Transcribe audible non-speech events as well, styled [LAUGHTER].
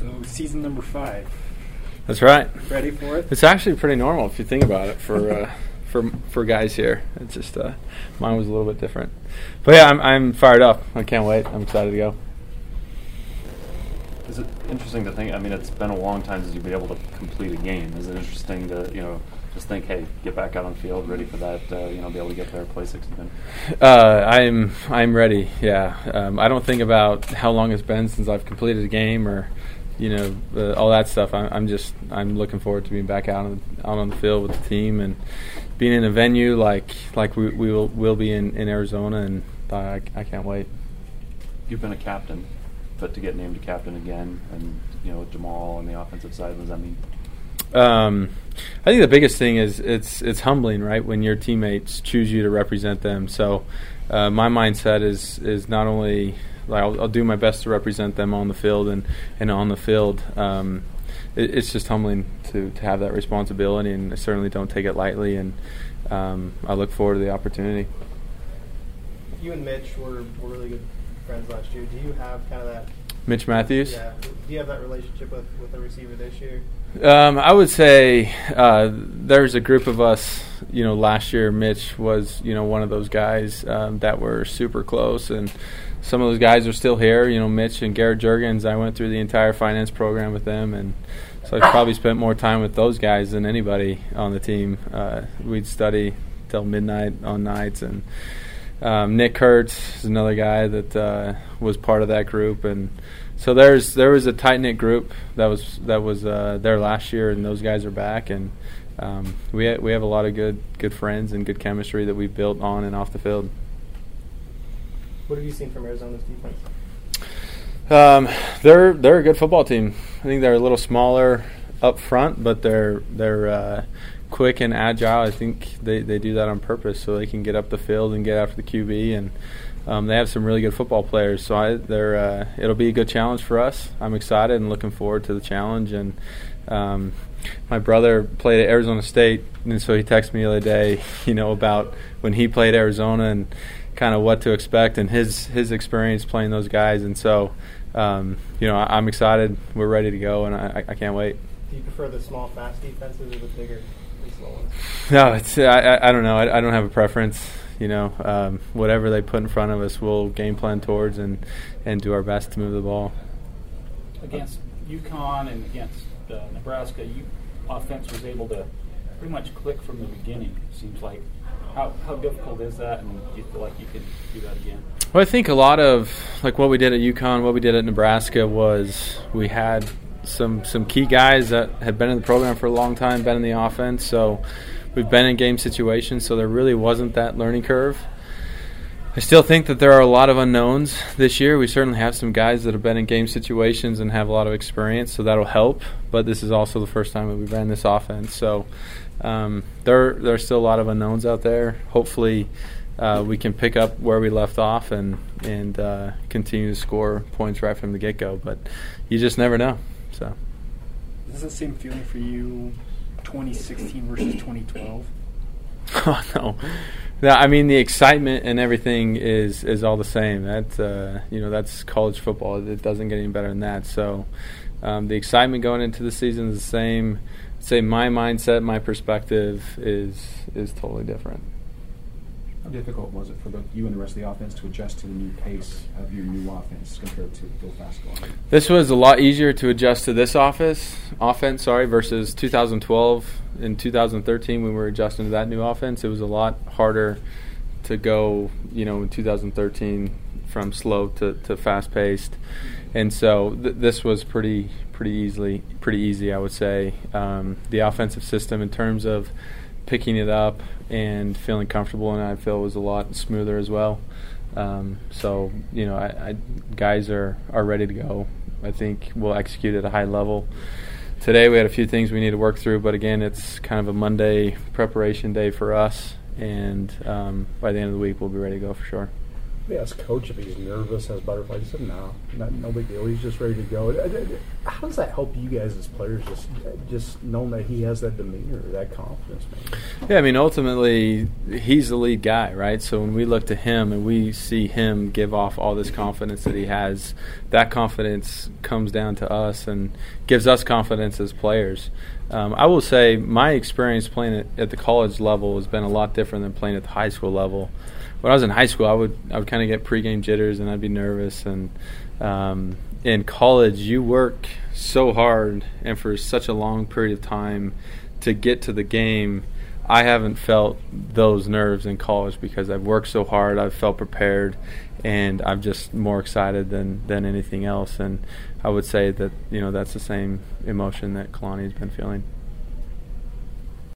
So season number five. That's right. Ready for it? It's actually pretty normal if you think about it for uh, [LAUGHS] for for guys here. It's just uh, mine was a little bit different, but yeah, I'm I'm fired up. I can't wait. I'm excited to go. Is it interesting to think? I mean, it's been a long time since you've been able to complete a game. Is it interesting to you know just think, hey, get back out on the field, ready for that? Uh, you know, be able to get there, play 16. Uh, I'm I'm ready. Yeah, um, I don't think about how long it's been since I've completed a game or you know uh, all that stuff. I, I'm just I'm looking forward to being back out on out on the field with the team and being in a venue like like we, we will will be in, in Arizona, and I, I can't wait. You've been a captain, but to get named a captain again, and you know Jamal on the offensive side, what does that mean? Um, I think the biggest thing is it's it's humbling, right? When your teammates choose you to represent them. So uh, my mindset is is not only I'll, I'll, do my best to represent them on the field and, and on the field. Um, it, it's just humbling to, to have that responsibility, and I certainly don't take it lightly. And um, I look forward to the opportunity. You and Mitch were, were really good friends last year. Do you have kind of that? Mitch Mathews. Yeah. Do you have that relationship with with the receiver this year? Um, I would say uh, there's a group of us. You know, last year Mitch was you know one of those guys um, that were super close, and some of those guys are still here. You know, Mitch and Garrett Juergens. I went through the entire finance program with them, and so I probably spent more time with those guys than anybody on the team. Uh, we'd study till midnight on nights, and um, Nick Kurtz is another guy that uh, was part of that group, and so there's there was a tight knit group that was that was uh, there last year, and those guys are back, and um, we ha- we have a lot of good good friends and good chemistry that we've built on and off the field. What have you seen from Arizona's defense? Um, they're they're a good football team. I think they're a little smaller up front, but they're they're uh, quick and agile. I think they, they do that on purpose so they can get up the field and get after the QB and um, they have some really good football players, so I, they're uh, it'll be a good challenge for us. I'm excited and looking forward to the challenge. And um, my brother played at Arizona State, and so he texted me the other day, [LAUGHS] you know, about when he played Arizona and kind of what to expect and his his experience playing those guys. And so, um, you know, I, am excited. We're ready to go, and I, I, can't wait. Do you prefer the small, fast defenses or the bigger? No, it's I, I don't know. I, I don't have a preference you know, um, whatever they put in front of us, we'll game plan towards and, and do our best to move the ball. Against UConn and against uh, Nebraska, you offense was able to pretty much click from the beginning. It seems like how how difficult is that, and do you feel like you could do that again? Well, I think a lot of like what we did at UConn, what we did at Nebraska was we had some some key guys that have been in the program for a long time, been in the offense, so we've been in game situations, so there really wasn't that learning curve. I still think that there are a lot of unknowns this year. We certainly have some guys that have been in game situations and have a lot of experience, so that'll help. But this is also the first time that we've ran this offense, so um, there there are still a lot of unknowns out there. Hopefully, uh, we can pick up where we left off and and uh, continue to score points right from the get go. But you just never know. So, is this the same feeling for you 2016 versus 2012? [LAUGHS] Oh no. no, I mean the excitement and everything is is all the same. That's uh, you know that's college football. It doesn't get any better than that. So um, the excitement going into the season is the same. I'd say my mindset, my perspective is is totally different. Difficult was it for both you and the rest of the offense to adjust to the new pace of your new offense compared to Bill Pascal? This was a lot easier to adjust to this office offense, sorry, versus 2012 and 2013 when we were adjusting to that new offense. It was a lot harder to go, you know, in 2013 from slow to, to fast paced, and so th- this was pretty pretty easily pretty easy, I would say. Um, the offensive system in terms of picking it up and feeling comfortable, and I feel was a lot smoother as well. Um, so you know, I, I, guys are are ready to go. I think we'll execute at a high level. Today we had a few things we need to work through, but again, it's kind of a Monday preparation day for us, and um, by the end of the week we'll be ready to go for sure. They asked coach if he's nervous, has butterflies. He said, "No, not, no big deal. He's just ready to go." Uh, uh, How does that help you guys as players? Just, just knowing that he has that demeanor, that confidence. Yeah, I mean, ultimately, he's the lead guy, right? So when we look to him and we see him give off all this confidence that he has, that confidence comes down to us and gives us confidence as players. Um, I will say my experience playing at, at the college level has been a lot different than playing at the high school level when I was in high school, I would I would kind of get pregame jitters and I'd be nervous. And um, in college, you work so hard and for such a long period of time to get to the game. I haven't felt those nerves in college because I've worked so hard. I've felt prepared, and I'm just more excited than than anything else. And I would say that you know that's the same emotion that Kalani's been feeling.